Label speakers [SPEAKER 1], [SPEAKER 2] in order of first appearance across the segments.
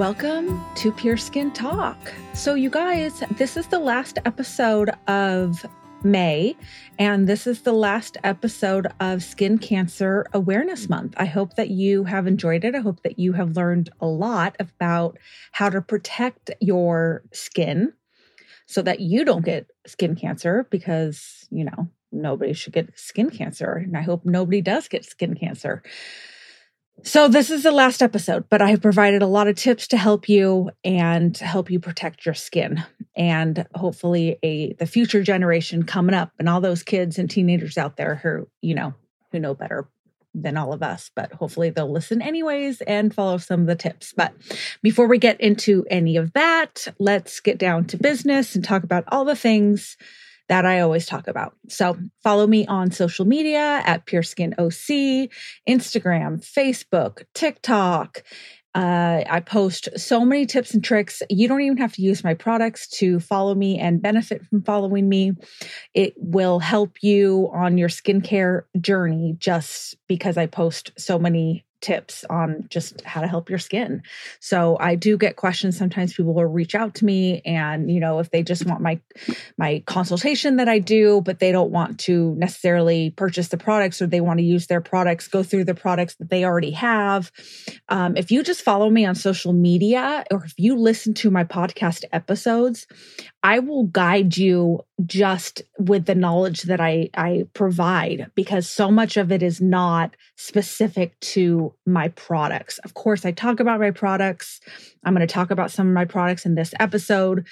[SPEAKER 1] Welcome to Pure Skin Talk. So, you guys, this is the last episode of May, and this is the last episode of Skin Cancer Awareness Month. I hope that you have enjoyed it. I hope that you have learned a lot about how to protect your skin so that you don't get skin cancer because, you know, nobody should get skin cancer. And I hope nobody does get skin cancer. So this is the last episode, but I have provided a lot of tips to help you and help you protect your skin and hopefully a the future generation coming up and all those kids and teenagers out there who, you know, who know better than all of us, but hopefully they'll listen anyways and follow some of the tips. But before we get into any of that, let's get down to business and talk about all the things that I always talk about. So follow me on social media at Pure OC, Instagram, Facebook, TikTok. Uh, I post so many tips and tricks. You don't even have to use my products to follow me and benefit from following me. It will help you on your skincare journey just because I post so many tips on just how to help your skin. So I do get questions sometimes people will reach out to me and you know if they just want my my consultation that I do but they don't want to necessarily purchase the products or they want to use their products go through the products that they already have. Um, if you just follow me on social media or if you listen to my podcast episodes, I will guide you just with the knowledge that I, I provide because so much of it is not specific to my products. Of course, I talk about my products. I'm going to talk about some of my products in this episode.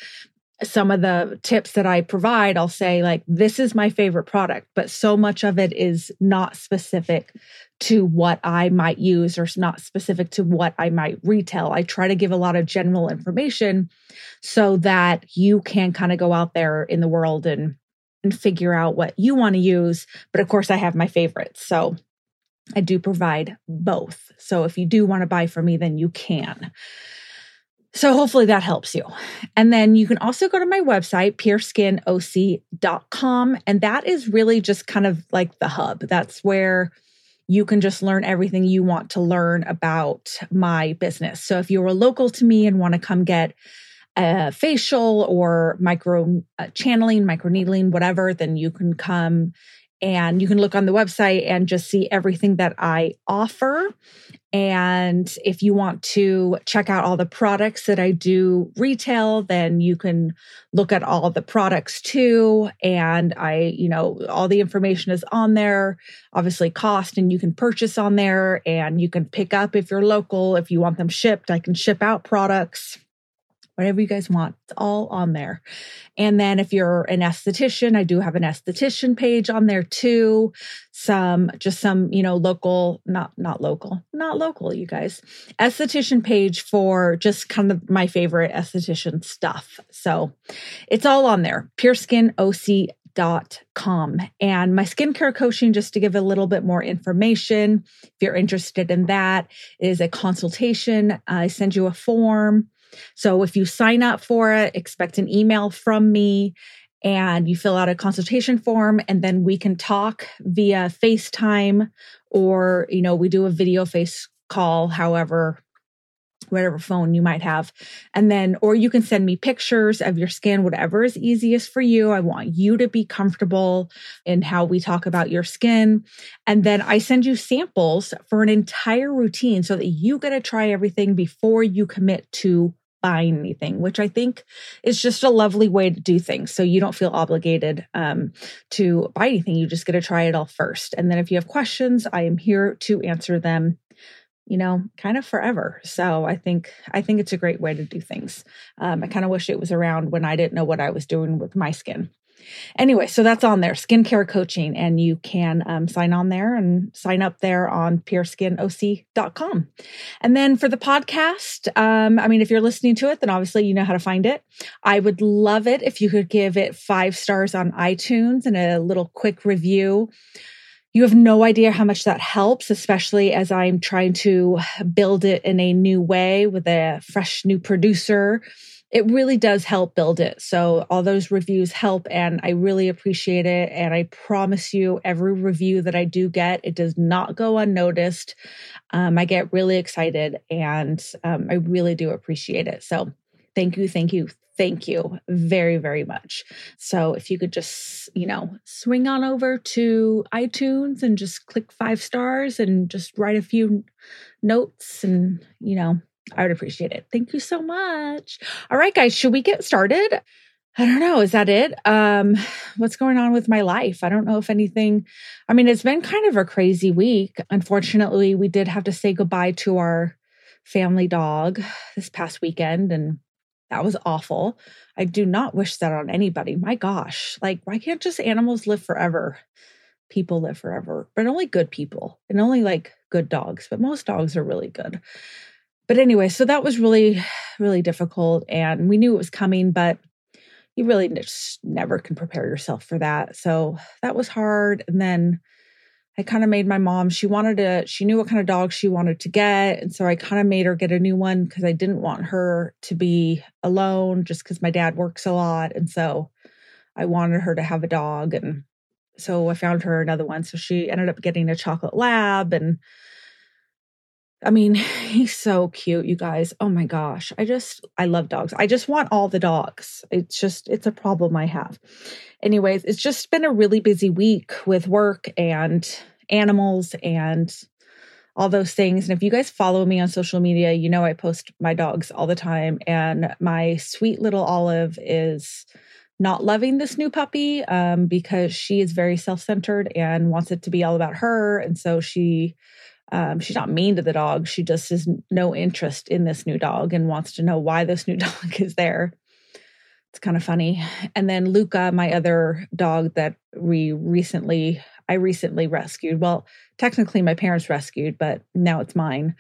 [SPEAKER 1] Some of the tips that I provide, I'll say, like, this is my favorite product, but so much of it is not specific to what I might use or not specific to what I might retail. I try to give a lot of general information so that you can kind of go out there in the world and and figure out what you want to use. But of course, I have my favorites. So I do provide both. So if you do want to buy from me, then you can. So hopefully that helps you. And then you can also go to my website, pureskinoc.com. And that is really just kind of like the hub. That's where you can just learn everything you want to learn about my business. So if you're local to me and want to come get a facial or micro uh, channeling, micro needling, whatever, then you can come and you can look on the website and just see everything that I offer. And if you want to check out all the products that I do retail, then you can look at all the products too. And I, you know, all the information is on there, obviously cost, and you can purchase on there and you can pick up if you're local. If you want them shipped, I can ship out products whatever you guys want. It's all on there. And then if you're an esthetician, I do have an esthetician page on there too. Some, just some, you know, local, not, not local, not local, you guys, esthetician page for just kind of my favorite esthetician stuff. So it's all on there. PureSkinOC dot com and my skincare coaching just to give a little bit more information if you're interested in that is a consultation i send you a form so if you sign up for it, expect an email from me and you fill out a consultation form and then we can talk via FaceTime or, you know, we do a video face call, however whatever phone you might have. And then, or you can send me pictures of your skin, whatever is easiest for you. I want you to be comfortable in how we talk about your skin. And then I send you samples for an entire routine so that you get to try everything before you commit to buying anything, which I think is just a lovely way to do things. So you don't feel obligated um, to buy anything. You just get to try it all first. And then if you have questions, I am here to answer them you know, kind of forever. So I think I think it's a great way to do things. Um, I kind of wish it was around when I didn't know what I was doing with my skin. Anyway, so that's on there, skincare coaching, and you can um, sign on there and sign up there on pureskinoc.com. And then for the podcast, um, I mean, if you're listening to it, then obviously you know how to find it. I would love it if you could give it five stars on iTunes and a little quick review. You have no idea how much that helps, especially as I'm trying to build it in a new way with a fresh new producer. It really does help build it. So, all those reviews help, and I really appreciate it. And I promise you, every review that I do get, it does not go unnoticed. Um, I get really excited, and um, I really do appreciate it. So, thank you, thank you, thank you very, very much. So if you could just, you know, swing on over to iTunes and just click five stars and just write a few notes and, you know, I would appreciate it. Thank you so much. All right, guys, should we get started? I don't know. Is that it? Um, what's going on with my life? I don't know if anything. I mean, it's been kind of a crazy week. Unfortunately, we did have to say goodbye to our family dog this past weekend, and that was awful. I do not wish that on anybody. My gosh, like, why can't just animals live forever? People live forever, but only good people and only like good dogs, but most dogs are really good. But anyway, so that was really, really difficult. And we knew it was coming, but you really just never can prepare yourself for that. So that was hard. And then I kind of made my mom, she wanted to, she knew what kind of dog she wanted to get. And so I kind of made her get a new one because I didn't want her to be alone just because my dad works a lot. And so I wanted her to have a dog. And so I found her another one. So she ended up getting a chocolate lab. And I mean, he's so cute, you guys. Oh my gosh. I just, I love dogs. I just want all the dogs. It's just, it's a problem I have anyways, it's just been a really busy week with work and animals and all those things. And if you guys follow me on social media, you know I post my dogs all the time. And my sweet little Olive is not loving this new puppy um, because she is very self centered and wants it to be all about her. And so she, um, she's not mean to the dog. She just has no interest in this new dog and wants to know why this new dog is there. It's kind of funny. And then Luca, my other dog that we recently, I recently rescued. Well, technically my parents rescued, but now it's mine.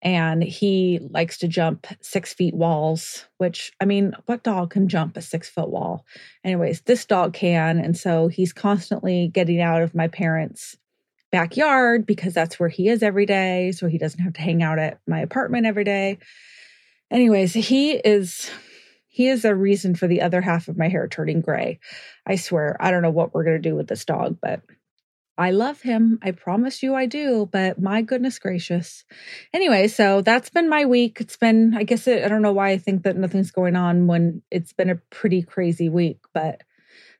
[SPEAKER 1] And he likes to jump six feet walls, which I mean, what dog can jump a six foot wall? Anyways, this dog can. And so he's constantly getting out of my parents' backyard because that's where he is every day. So he doesn't have to hang out at my apartment every day. Anyways, he is he is a reason for the other half of my hair turning gray. I swear, I don't know what we're going to do with this dog, but I love him. I promise you I do, but my goodness gracious. Anyway, so that's been my week. It's been, I guess, it, I don't know why I think that nothing's going on when it's been a pretty crazy week, but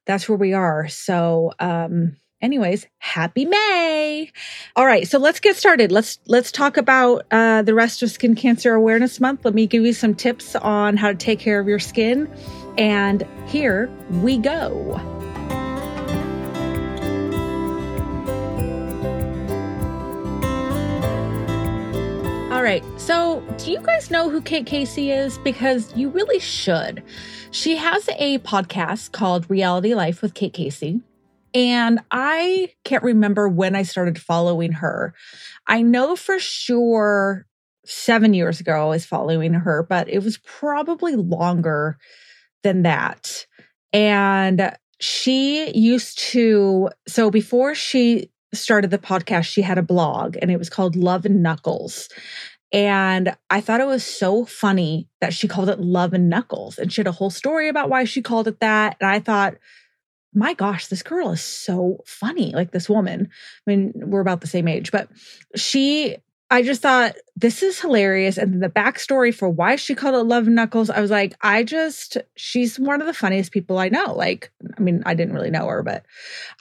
[SPEAKER 1] that's where we are. So, um, anyways happy may all right so let's get started let's let's talk about uh, the rest of skin cancer awareness month let me give you some tips on how to take care of your skin and here we go All right. So, do you guys know who Kate Casey is? Because you really should. She has a podcast called Reality Life with Kate Casey. And I can't remember when I started following her. I know for sure seven years ago I was following her, but it was probably longer than that. And she used to, so before she started the podcast, she had a blog and it was called Love and Knuckles. And I thought it was so funny that she called it Love and Knuckles. And she had a whole story about why she called it that. And I thought, my gosh, this girl is so funny. Like this woman. I mean, we're about the same age, but she I just thought this is hilarious. And the backstory for why she called it Love Knuckles, I was like, I just, she's one of the funniest people I know. Like, I mean, I didn't really know her, but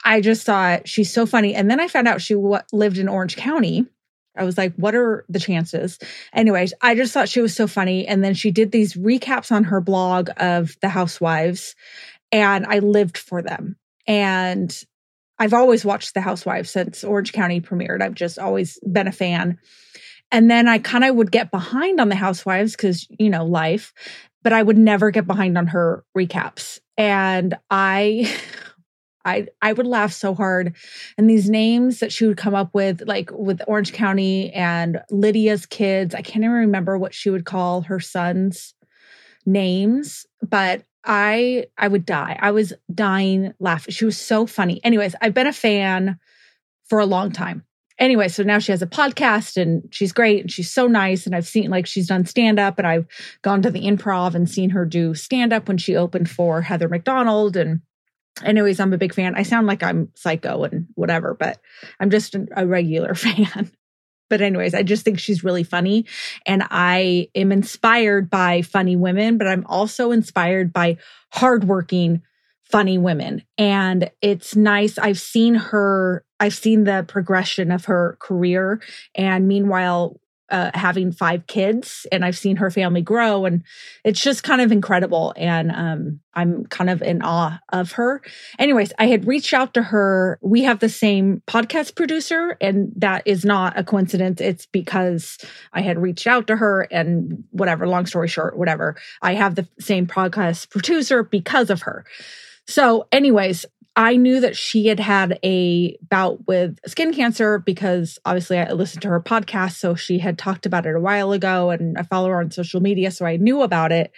[SPEAKER 1] I just thought she's so funny. And then I found out she w- lived in Orange County. I was like, what are the chances? Anyways, I just thought she was so funny. And then she did these recaps on her blog of the housewives, and I lived for them. And I've always watched The Housewives since Orange County premiered. I've just always been a fan. And then I kind of would get behind on The Housewives because, you know, life, but I would never get behind on her recaps. And I I I would laugh so hard. And these names that she would come up with, like with Orange County and Lydia's kids, I can't even remember what she would call her sons' names, but I I would die. I was dying laughing. She was so funny. Anyways, I've been a fan for a long time. Anyway, so now she has a podcast and she's great and she's so nice. And I've seen like she's done stand up and I've gone to the improv and seen her do stand up when she opened for Heather McDonald. And anyways, I'm a big fan. I sound like I'm psycho and whatever, but I'm just a regular fan. But, anyways, I just think she's really funny. And I am inspired by funny women, but I'm also inspired by hardworking, funny women. And it's nice. I've seen her, I've seen the progression of her career. And meanwhile, uh, having five kids and I've seen her family grow and it's just kind of incredible. And um, I'm kind of in awe of her. Anyways, I had reached out to her. We have the same podcast producer and that is not a coincidence. It's because I had reached out to her and whatever, long story short, whatever. I have the same podcast producer because of her. So, anyways, I knew that she had had a bout with skin cancer because obviously I listened to her podcast. So she had talked about it a while ago and I follow her on social media. So I knew about it.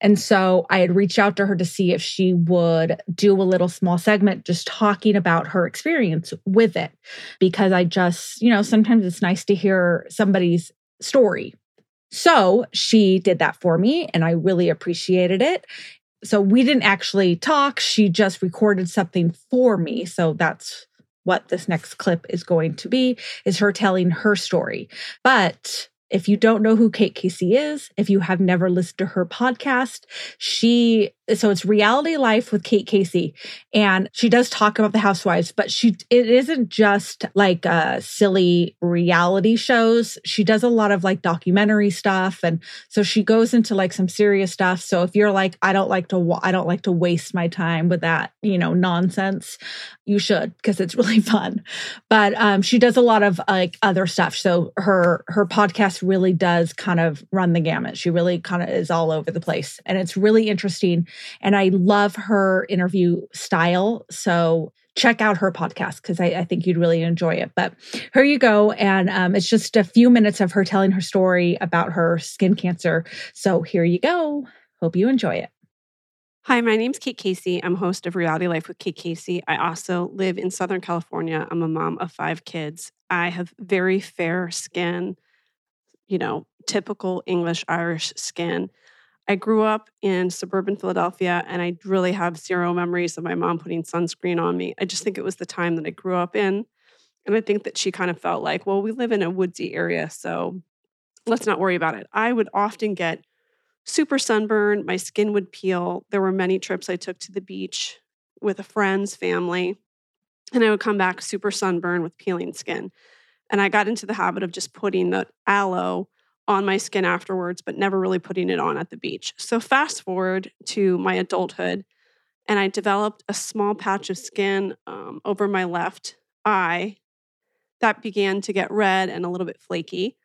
[SPEAKER 1] And so I had reached out to her to see if she would do a little small segment just talking about her experience with it. Because I just, you know, sometimes it's nice to hear somebody's story. So she did that for me and I really appreciated it so we didn't actually talk. She just recorded something for me. So that's what this next clip is going to be is her telling her story. But if you don't know who Kate Casey is, if you have never listened to her podcast, she so it's reality life with Kate Casey. And she does talk about the housewives but she it isn't just like uh silly reality shows. She does a lot of like documentary stuff. And so she goes into like some serious stuff. So if you're like I don't like to I don't like to waste my time with that you know nonsense you should because it's really fun. But um she does a lot of like other stuff. So her her podcast really does kind of run the gamut she really kind of is all over the place and it's really interesting and I love her interview style. So check out her podcast because I, I, think you'd really enjoy it. But here you go. And um, it's just a few minutes of her telling her story about her skin cancer. So here you go. Hope you enjoy it.
[SPEAKER 2] Hi, my name's Kate Casey. I'm host of Reality Life with Kate Casey. I also live in Southern California. I'm a mom of five kids. I have very fair skin, you know, typical English Irish skin. I grew up in suburban Philadelphia and I really have zero memories of my mom putting sunscreen on me. I just think it was the time that I grew up in. And I think that she kind of felt like, well, we live in a woodsy area, so let's not worry about it. I would often get super sunburned, my skin would peel. There were many trips I took to the beach with a friend's family, and I would come back super sunburned with peeling skin. And I got into the habit of just putting the aloe on my skin afterwards, but never really putting it on at the beach. So, fast forward to my adulthood, and I developed a small patch of skin um, over my left eye that began to get red and a little bit flaky.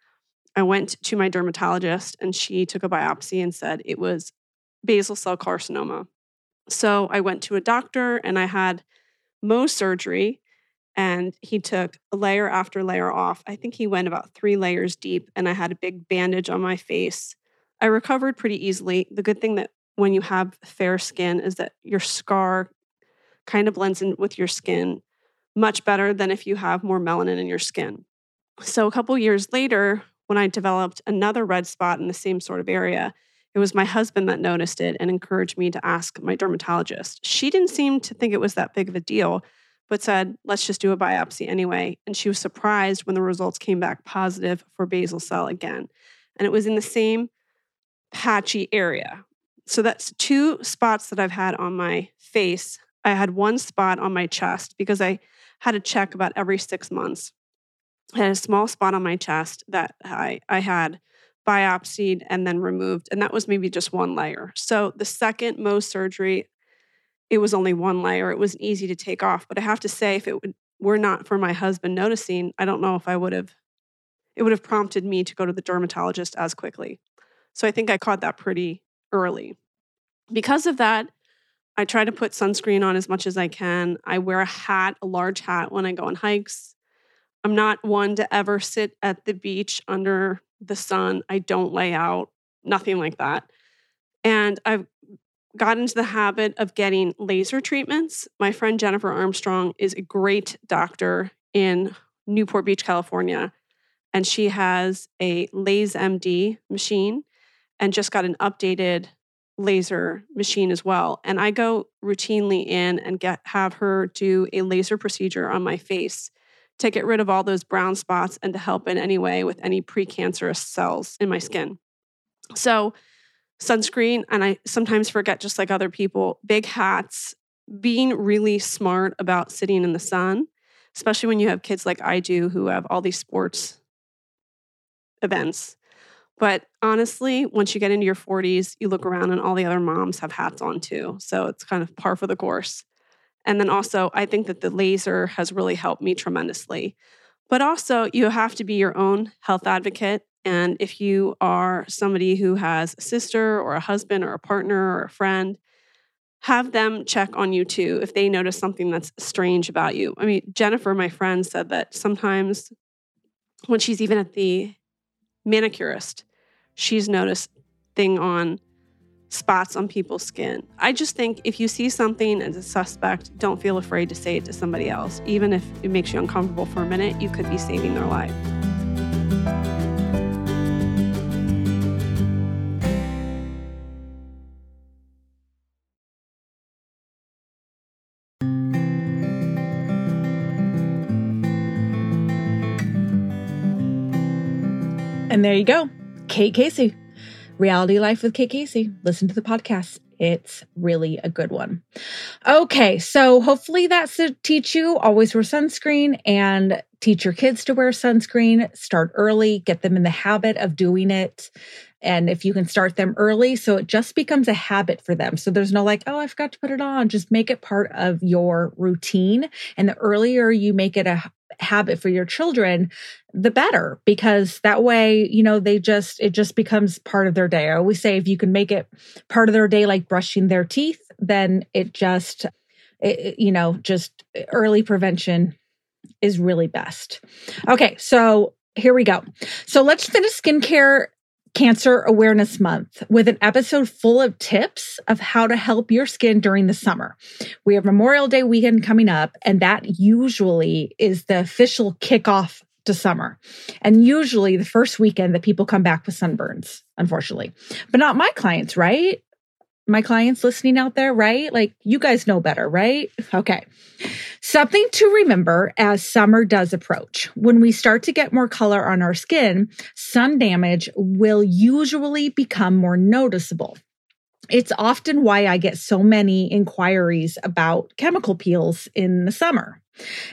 [SPEAKER 2] I went to my dermatologist, and she took a biopsy and said it was basal cell carcinoma. So, I went to a doctor and I had Mohs surgery and he took layer after layer off. I think he went about three layers deep, and I had a big bandage on my face. I recovered pretty easily. The good thing that when you have fair skin is that your scar kind of blends in with your skin much better than if you have more melanin in your skin. So, a couple years later, when I developed another red spot in the same sort of area, it was my husband that noticed it and encouraged me to ask my dermatologist. She didn't seem to think it was that big of a deal but said, let's just do a biopsy anyway. And she was surprised when the results came back positive for basal cell again. And it was in the same patchy area. So that's two spots that I've had on my face. I had one spot on my chest because I had a check about every six months. I had a small spot on my chest that I, I had biopsied and then removed. And that was maybe just one layer. So the second Mohs surgery, it was only one layer. It was easy to take off. But I have to say, if it would, were not for my husband noticing, I don't know if I would have, it would have prompted me to go to the dermatologist as quickly. So I think I caught that pretty early. Because of that, I try to put sunscreen on as much as I can. I wear a hat, a large hat, when I go on hikes. I'm not one to ever sit at the beach under the sun. I don't lay out, nothing like that. And I've got into the habit of getting laser treatments. My friend Jennifer Armstrong is a great doctor in Newport Beach, California, and she has a LaserMD machine and just got an updated laser machine as well. And I go routinely in and get have her do a laser procedure on my face to get rid of all those brown spots and to help in any way with any precancerous cells in my skin. So, sunscreen, and I sometimes forget, just like other people, big hats, being really smart about sitting in the sun, especially when you have kids like I do who have all these sports events. But honestly, once you get into your 40s, you look around and all the other moms have hats on too. So it's kind of par for the course. And then also, I think that the laser has really helped me tremendously. But also, you have to be your own health advocate. And if you are somebody who has a sister or a husband or a partner or a friend, have them check on you too if they notice something that's strange about you. I mean, Jennifer, my friend, said that sometimes when she's even at the manicurist, she's noticed thing on spots on people's skin. I just think if you see something as a suspect, don't feel afraid to say it to somebody else. Even if it makes you uncomfortable for a minute, you could be saving their life.
[SPEAKER 1] And there you go. Kate Casey. Reality Life with Kate Casey. Listen to the podcast. It's really a good one. Okay, so hopefully that's to teach you always wear sunscreen and teach your kids to wear sunscreen. Start early, get them in the habit of doing it. And if you can start them early, so it just becomes a habit for them. So there's no like, oh, I forgot to put it on. Just make it part of your routine. And the earlier you make it a habit for your children, the better, because that way, you know, they just, it just becomes part of their day. I always say if you can make it part of their day, like brushing their teeth, then it just, it, you know, just early prevention is really best. Okay. So here we go. So let's finish skincare Cancer Awareness Month with an episode full of tips of how to help your skin during the summer. We have Memorial Day weekend coming up, and that usually is the official kickoff to summer. And usually the first weekend that people come back with sunburns, unfortunately. But not my clients, right? My clients listening out there, right? Like you guys know better, right? Okay. Something to remember as summer does approach. When we start to get more color on our skin, sun damage will usually become more noticeable. It's often why I get so many inquiries about chemical peels in the summer.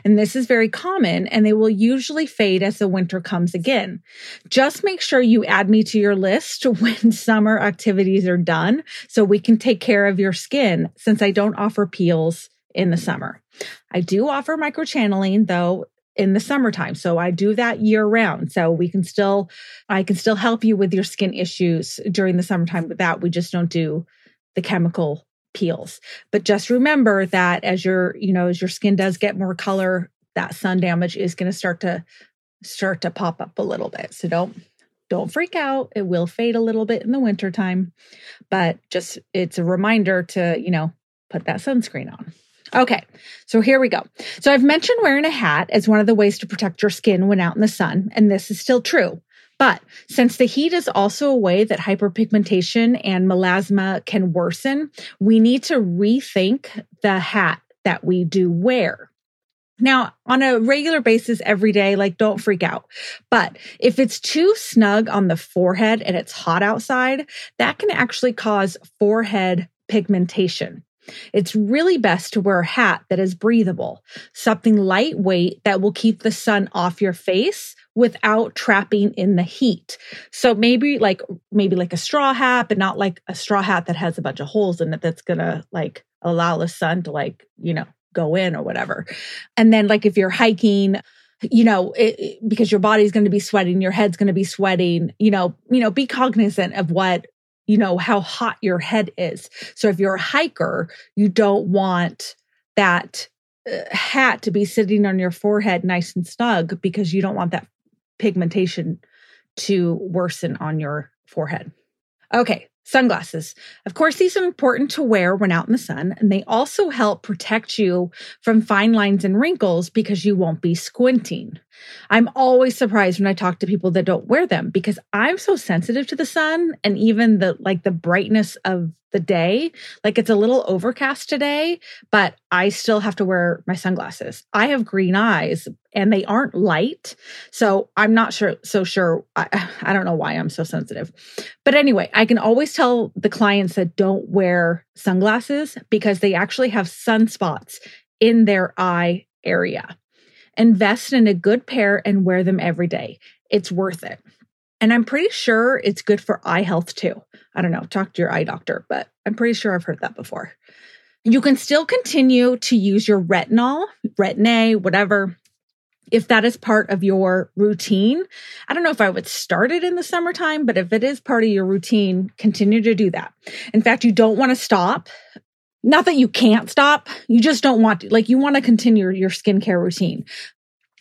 [SPEAKER 1] And this is very common and they will usually fade as the winter comes again. Just make sure you add me to your list when summer activities are done so we can take care of your skin since I don't offer peels in the summer. I do offer microchanneling though in the summertime. So I do that year round. So we can still, I can still help you with your skin issues during the summertime with that. We just don't do the chemical peels. But just remember that as your, you know, as your skin does get more color, that sun damage is going to start to start to pop up a little bit. So don't don't freak out. It will fade a little bit in the wintertime, but just it's a reminder to, you know, put that sunscreen on. Okay, so here we go. So I've mentioned wearing a hat as one of the ways to protect your skin when out in the sun, and this is still true. But since the heat is also a way that hyperpigmentation and melasma can worsen, we need to rethink the hat that we do wear. Now, on a regular basis every day, like don't freak out. But if it's too snug on the forehead and it's hot outside, that can actually cause forehead pigmentation. It's really best to wear a hat that is breathable, something lightweight that will keep the sun off your face without trapping in the heat. So maybe like maybe like a straw hat, but not like a straw hat that has a bunch of holes in it that's to like allow the sun to like, you know, go in or whatever. And then like if you're hiking, you know, it, because your body's going to be sweating, your head's going to be sweating, you know, you know, be cognizant of what you know, how hot your head is. So if you're a hiker, you don't want that uh, hat to be sitting on your forehead nice and snug because you don't want that pigmentation to worsen on your forehead. Okay, Sunglasses. Of course, these are important to wear when out in the sun, and they also help protect you from fine lines and wrinkles because you won't be squinting. I'm always surprised when I talk to people that don't wear them because I'm so sensitive to the sun and even the like the brightness of the day. Like it's a little overcast today, but I still have to wear my sunglasses. I have green eyes and they aren't light. So I'm not sure so sure I, I don't know why I'm so sensitive. But anyway, I can always tell the clients that don't wear sunglasses because they actually have sunspots in their eye area. Invest in a good pair and wear them every day. It's worth it. And I'm pretty sure it's good for eye health too. I don't know, talk to your eye doctor, but I'm pretty sure I've heard that before. You can still continue to use your retinol, retin-A, whatever, if that is part of your routine. I don't know if I would start it in the summertime, but if it is part of your routine, continue to do that. In fact, you don't want to stop. Not that you can't stop, you just don't want to, like, you want to continue your skincare routine.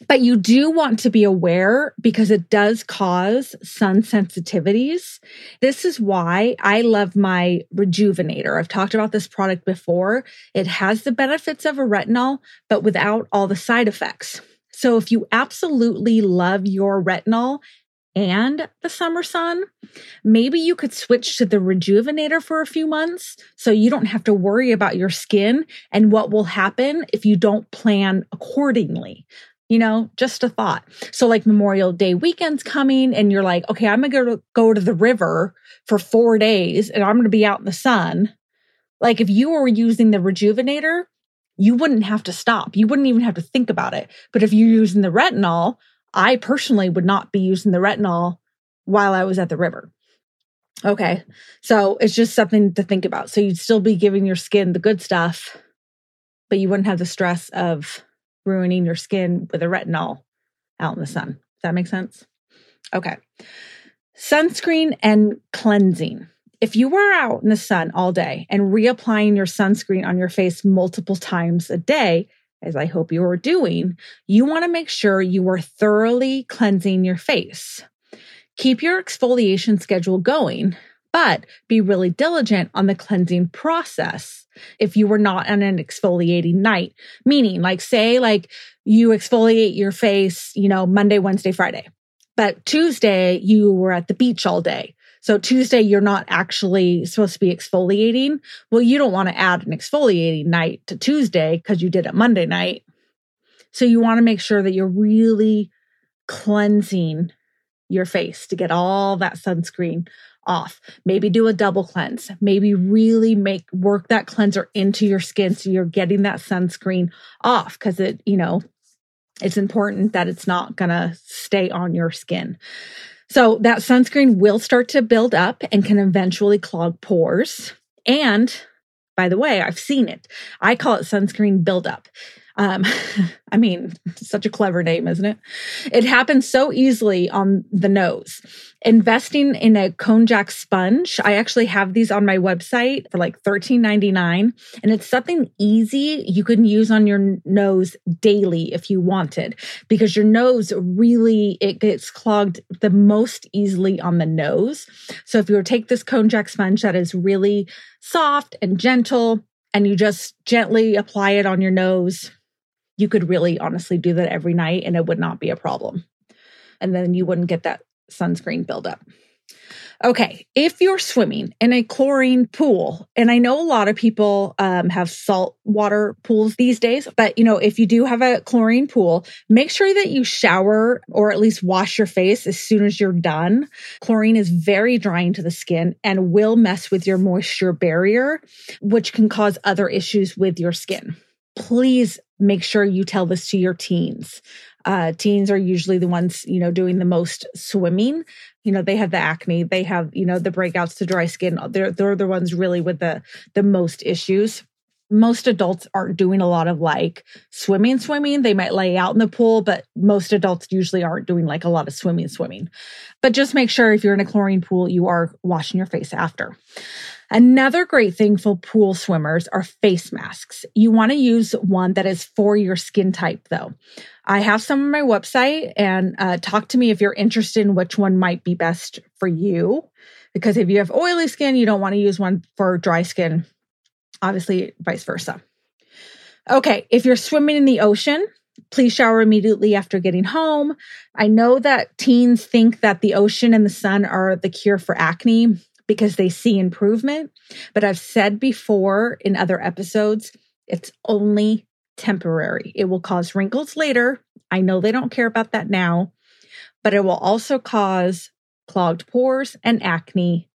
[SPEAKER 1] But you do want to be aware because it does cause sun sensitivities. This is why I love my rejuvenator. I've talked about this product before. It has the benefits of a retinol, but without all the side effects. So if you absolutely love your retinol and the summer sun, maybe you could switch to the rejuvenator for a few months so you don't have to worry about your skin and what will happen if you don't plan accordingly. You know, just a thought. So, like Memorial Day weekend's coming, and you're like, okay, I'm gonna go to the river for four days and I'm gonna be out in the sun. Like, if you were using the rejuvenator, you wouldn't have to stop. You wouldn't even have to think about it. But if you're using the retinol, I personally would not be using the retinol while I was at the river. Okay. So it's just something to think about. So you'd still be giving your skin the good stuff, but you wouldn't have the stress of ruining your skin with a retinol out in the sun. Does that make sense? Okay. Sunscreen and cleansing. If you were out in the sun all day and reapplying your sunscreen on your face multiple times a day, as I hope you are doing, you want to make sure you are thoroughly cleansing your face. Keep your exfoliation schedule going, but be really diligent on the cleansing process. If you were not on an exfoliating night, meaning like say like you exfoliate your face, you know, Monday, Wednesday, Friday, but Tuesday you were at the beach all day. So Tuesday, you're not actually supposed to be exfoliating. Well, you don't want to add an exfoliating night to Tuesday because you did it Monday night. So you want to make sure that you're really cleansing your face to get all that sunscreen off. Maybe do a double cleanse. Maybe really make work that cleanser into your skin so you're getting that sunscreen off because it, you know, it's important that it's not going to stay on your skin. So that sunscreen will start to build up and can eventually clog pores. And by the way, I've seen it. I call it sunscreen buildup. Um, I mean, such a clever name, isn't it? It happens so easily on the nose. Investing in a konjac sponge, I actually have these on my website for like $13.99. And it's something easy you can use on your nose daily if you wanted, because your nose really, it gets clogged the most easily on the nose. So if you were to take this konjac sponge that is really soft and gentle, and you just gently apply it on your nose you could really honestly do that every night and it would not be a problem. And then you wouldn't get that sunscreen buildup. Okay, if you're swimming in a chlorine pool, and I know a lot of people um, have salt water pools these days, but you know, if you do have a chlorine pool, make sure that you shower or at least wash your face as soon as you're done. Chlorine is very drying to the skin and will mess with your moisture barrier, which can cause other issues with your skin. Please make sure you tell this to your teens. Uh, teens are usually the ones, you know, doing the most swimming. You know, they have the acne, they have, you know, the breakouts to dry skin. They're, they're the ones really with the, the most issues. Most adults aren't doing a lot of like swimming, swimming. They might lay out in the pool, but most adults usually aren't doing like a lot of swimming, swimming. But just make sure if you're in a chlorine pool, you are washing your face after. Another great thing for pool swimmers are face masks. You want to use one that is for your skin type, though. I have some on my website and uh, talk to me if you're interested in which one might be best for you. Because if you have oily skin, you don't want to use one for dry skin. Obviously, vice versa. Okay, if you're swimming in the ocean, please shower immediately after getting home. I know that teens think that the ocean and the sun are the cure for acne because they see improvement. But I've said before in other episodes, it's only temporary. It will cause wrinkles later. I know they don't care about that now, but it will also cause clogged pores and acne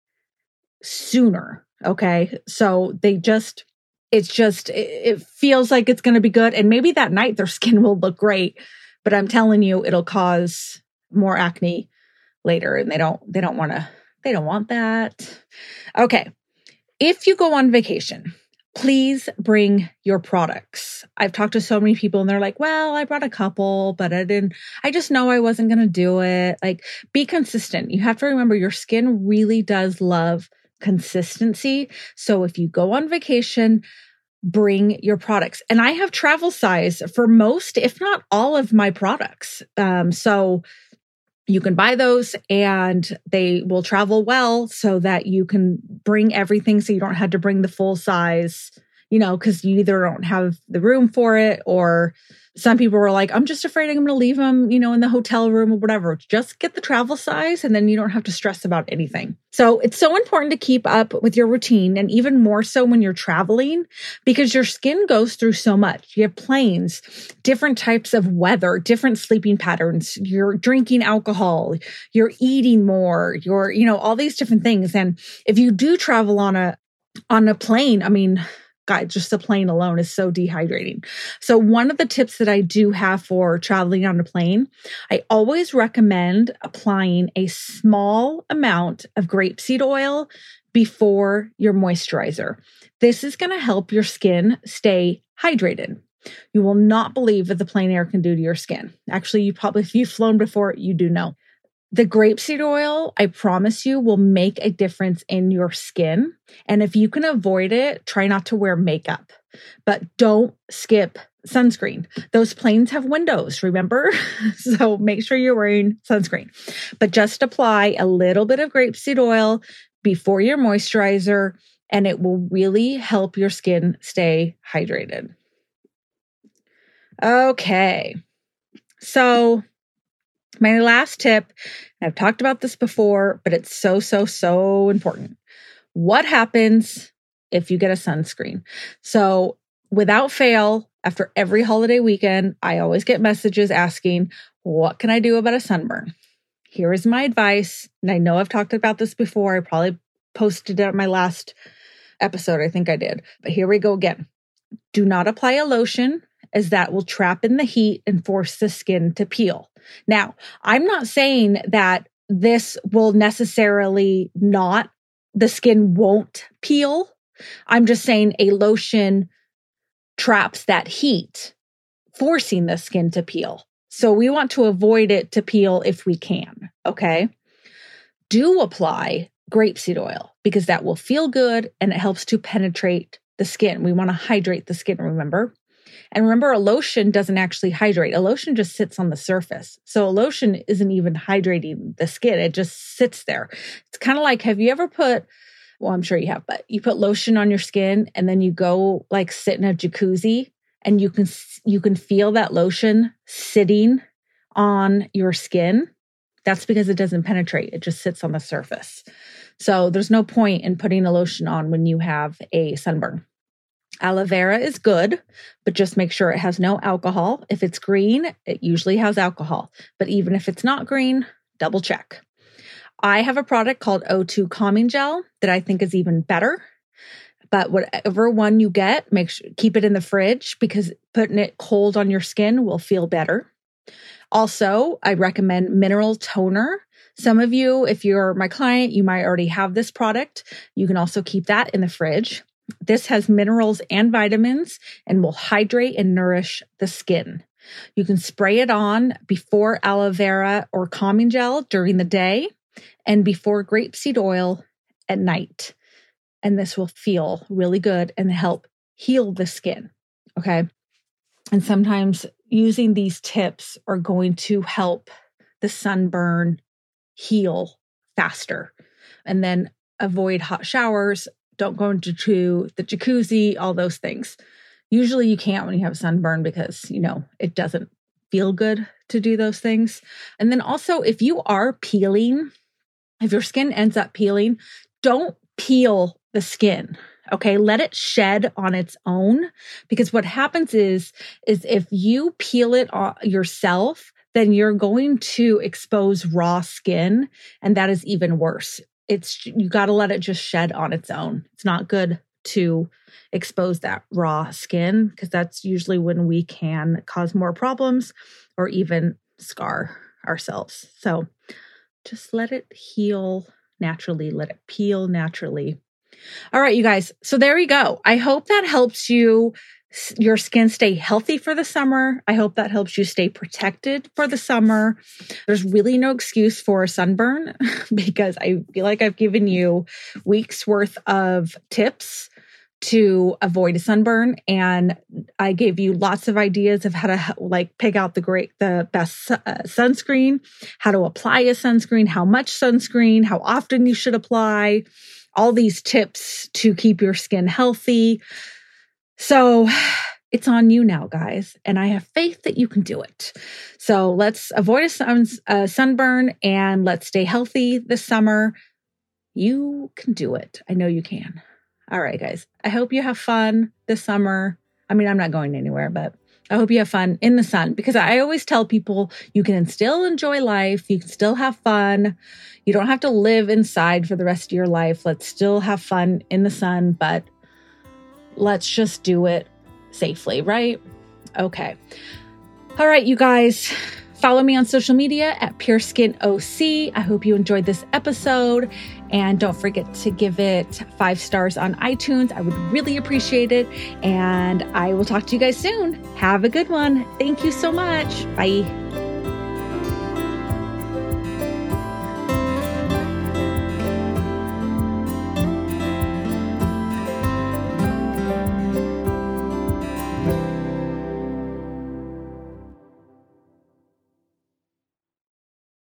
[SPEAKER 1] sooner. Okay. So they just, it's just, it feels like it's going to be good. And maybe that night their skin will look great, but I'm telling you, it'll cause more acne later and they don't, they don't want to they don't want that. Okay. If you go on vacation, please bring your products. I've talked to so many people and they're like, well, I brought a couple, but I didn't, I just know I wasn't going to do it. Like, be consistent. You have to remember your skin really does love consistency. So if you go on vacation, bring your products. And I have travel size for most, if not all of my products. Um, so you can buy those and they will travel well so that you can bring everything so you don't have to bring the full size, you know, because you either don't have the room for it or some people were like, I'm just afraid I'm going to leave them, you know, in the hotel room or whatever. Just get the travel size and then you don't have to stress about anything. So it's so important to keep up with your routine and even more so when you're traveling because your skin goes through so much. You have planes, different types of weather, different sleeping patterns. You're drinking alcohol, you're eating more, you're, you know, all these different things. And if you do travel on a, on a plane, I mean, God, just the plane alone is so dehydrating. So, one of the tips that I do have for traveling on a plane, I always recommend applying a small amount of grapeseed oil before your moisturizer. This is going to help your skin stay hydrated. You will not believe what the plane air can do to your skin. Actually, you probably, if you've flown before, you do know. The grapeseed oil, I promise you, will make a difference in your skin. And if you can avoid it, try not to wear makeup, but don't skip sunscreen. Those planes have windows, remember? so make sure you're wearing sunscreen, but just apply a little bit of grapeseed oil before your moisturizer, and it will really help your skin stay hydrated. Okay. So my last tip, I've talked about this before, but it's so, so, so important. What happens if you get a sunscreen? So, without fail, after every holiday weekend, I always get messages asking, What can I do about a sunburn? Here is my advice. And I know I've talked about this before. I probably posted it on my last episode. I think I did. But here we go again. Do not apply a lotion, as that will trap in the heat and force the skin to peel. Now, I'm not saying that this will necessarily not, the skin won't peel. I'm just saying a lotion traps that heat, forcing the skin to peel. So we want to avoid it to peel if we can. Okay. Do apply grapeseed oil because that will feel good and it helps to penetrate the skin. We want to hydrate the skin, remember? And remember, a lotion doesn't actually hydrate. A lotion just sits on the surface. So a lotion isn't even hydrating the skin. It just sits there. It's kind of like, have you ever put, well, I'm sure you have, but you put lotion on your skin and then you go like sit in a jacuzzi and you can, you can feel that lotion sitting on your skin. That's because it doesn't penetrate, it just sits on the surface. So there's no point in putting a lotion on when you have a sunburn. Aloe vera is good, but just make sure it has no alcohol. If it's green, it usually has alcohol. But even if it's not green, double check. I have a product called O2 Calming Gel that I think is even better. But whatever one you get, make sure keep it in the fridge because putting it cold on your skin will feel better. Also, I recommend mineral toner. Some of you, if you're my client, you might already have this product. You can also keep that in the fridge. This has minerals and vitamins and will hydrate and nourish the skin. You can spray it on before aloe vera or calming gel during the day and before grapeseed oil at night. And this will feel really good and help heal the skin. Okay. And sometimes using these tips are going to help the sunburn heal faster. And then avoid hot showers don't go into the jacuzzi, all those things. Usually you can't when you have sunburn because, you know, it doesn't feel good to do those things. And then also, if you are peeling, if your skin ends up peeling, don't peel the skin. Okay, let it shed on its own because what happens is is if you peel it yourself, then you're going to expose raw skin and that is even worse it's you got to let it just shed on its own. It's not good to expose that raw skin because that's usually when we can cause more problems or even scar ourselves. So just let it heal naturally, let it peel naturally. All right, you guys. So there you go. I hope that helps you your skin stay healthy for the summer. I hope that helps you stay protected for the summer. There's really no excuse for a sunburn because I feel like I've given you weeks worth of tips to avoid a sunburn and I gave you lots of ideas of how to like pick out the great the best uh, sunscreen, how to apply a sunscreen, how much sunscreen, how often you should apply, all these tips to keep your skin healthy. So it's on you now, guys. And I have faith that you can do it. So let's avoid a, sun, a sunburn and let's stay healthy this summer. You can do it. I know you can. All right, guys. I hope you have fun this summer. I mean, I'm not going anywhere, but I hope you have fun in the sun because I always tell people you can still enjoy life. You can still have fun. You don't have to live inside for the rest of your life. Let's still have fun in the sun, but let's just do it safely, right? Okay. All right, you guys. Follow me on social media at Pure Skin OC. I hope you enjoyed this episode. And don't forget to give it five stars on iTunes. I would really appreciate it. And I will talk to you guys soon. Have a good one. Thank you so much. Bye.